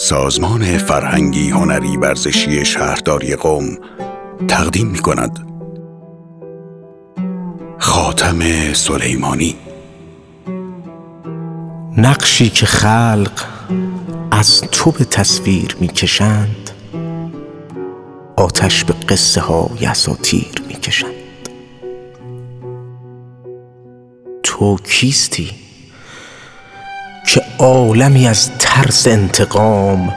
سازمان فرهنگی هنری ورزشی شهرداری قوم تقدیم می کند خاتم سلیمانی. نقشی که خلق از تو به تصویر می‌کشند آتش به قصه های اساتیر می‌کشند. تو کیستی؟ که عالمی از ترس انتقام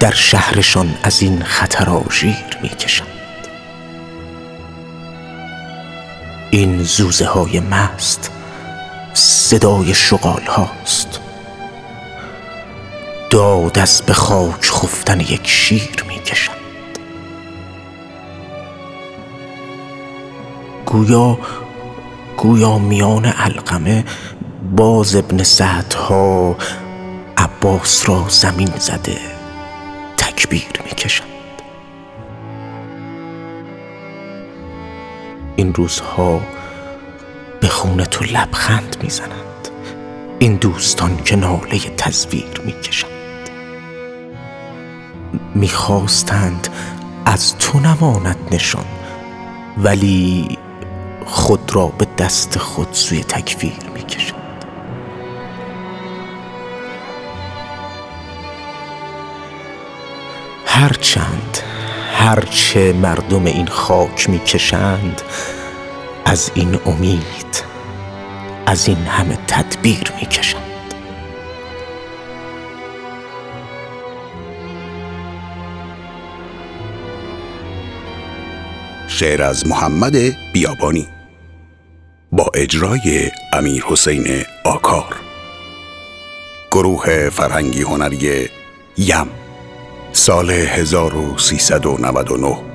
در شهرشان از این خطر آژیر می‌کشند. این زوزه های مست صدای شغال هاست. داد از به خاک خفتن یک شیر می‌کشند. گویا گویا میان علقمه باز ابن سعدها عباس را زمین زده تکبیر می‌کشند. این روزها به خون تو لبخند می‌زنند. این دوستان که ناله تزویر می‌کشند. می‌خواستند از تو نماند نشان ولی خود را به دست خود سوی تکفیر می‌کشند. هرچند هرچه مردم این خاک می‌کشند از این امید از این همه تدبیر می‌کشند. شعر از محمد بیابانی با اجرای امیر حسین آکار. گروه فرهنگی هنری یم. سال 1399